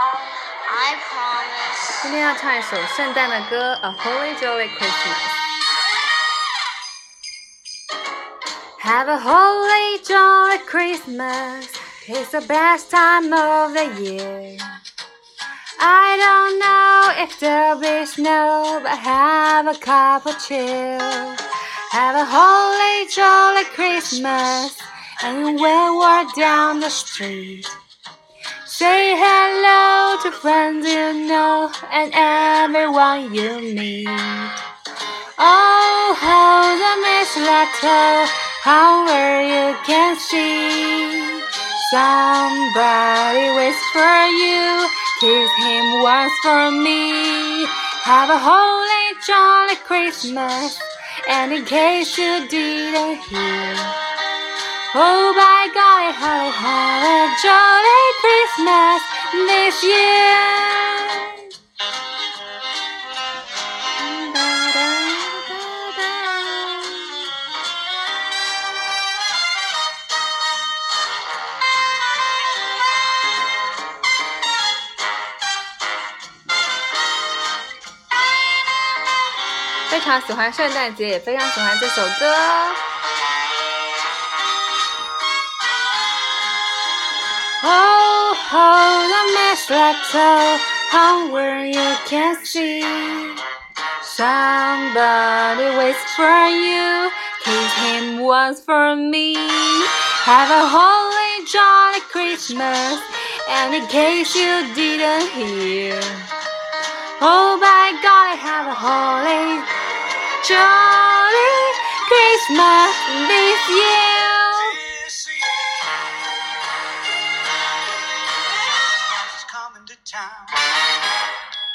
I promise. 今天要唱一首圣诞的歌，《A Holly Jolly Christmas》。Have a holy jolly Christmas. It's the best time of the year. I don't know if there'll be snow, but have a cup of cheer. Have a holy jolly Christmas, and we'll walk down the street say hello to friends you know and everyone you meet. Oh, how the mistletoe, how where you can see. Somebody waits for you, kiss him once for me. Have a holy jolly Christmas, and in case you didn't hear. Oh by golly, holly, holly, jolly Christmas this year. Da-da-da-da. 非常喜欢圣诞节，也非常喜欢这首歌。Oh, hold the mistletoe, hung where you can see. Somebody waits for you, kiss him once for me. Have a holy jolly Christmas, and in case you didn't hear. Oh, by God, have a holy jolly Christmas town.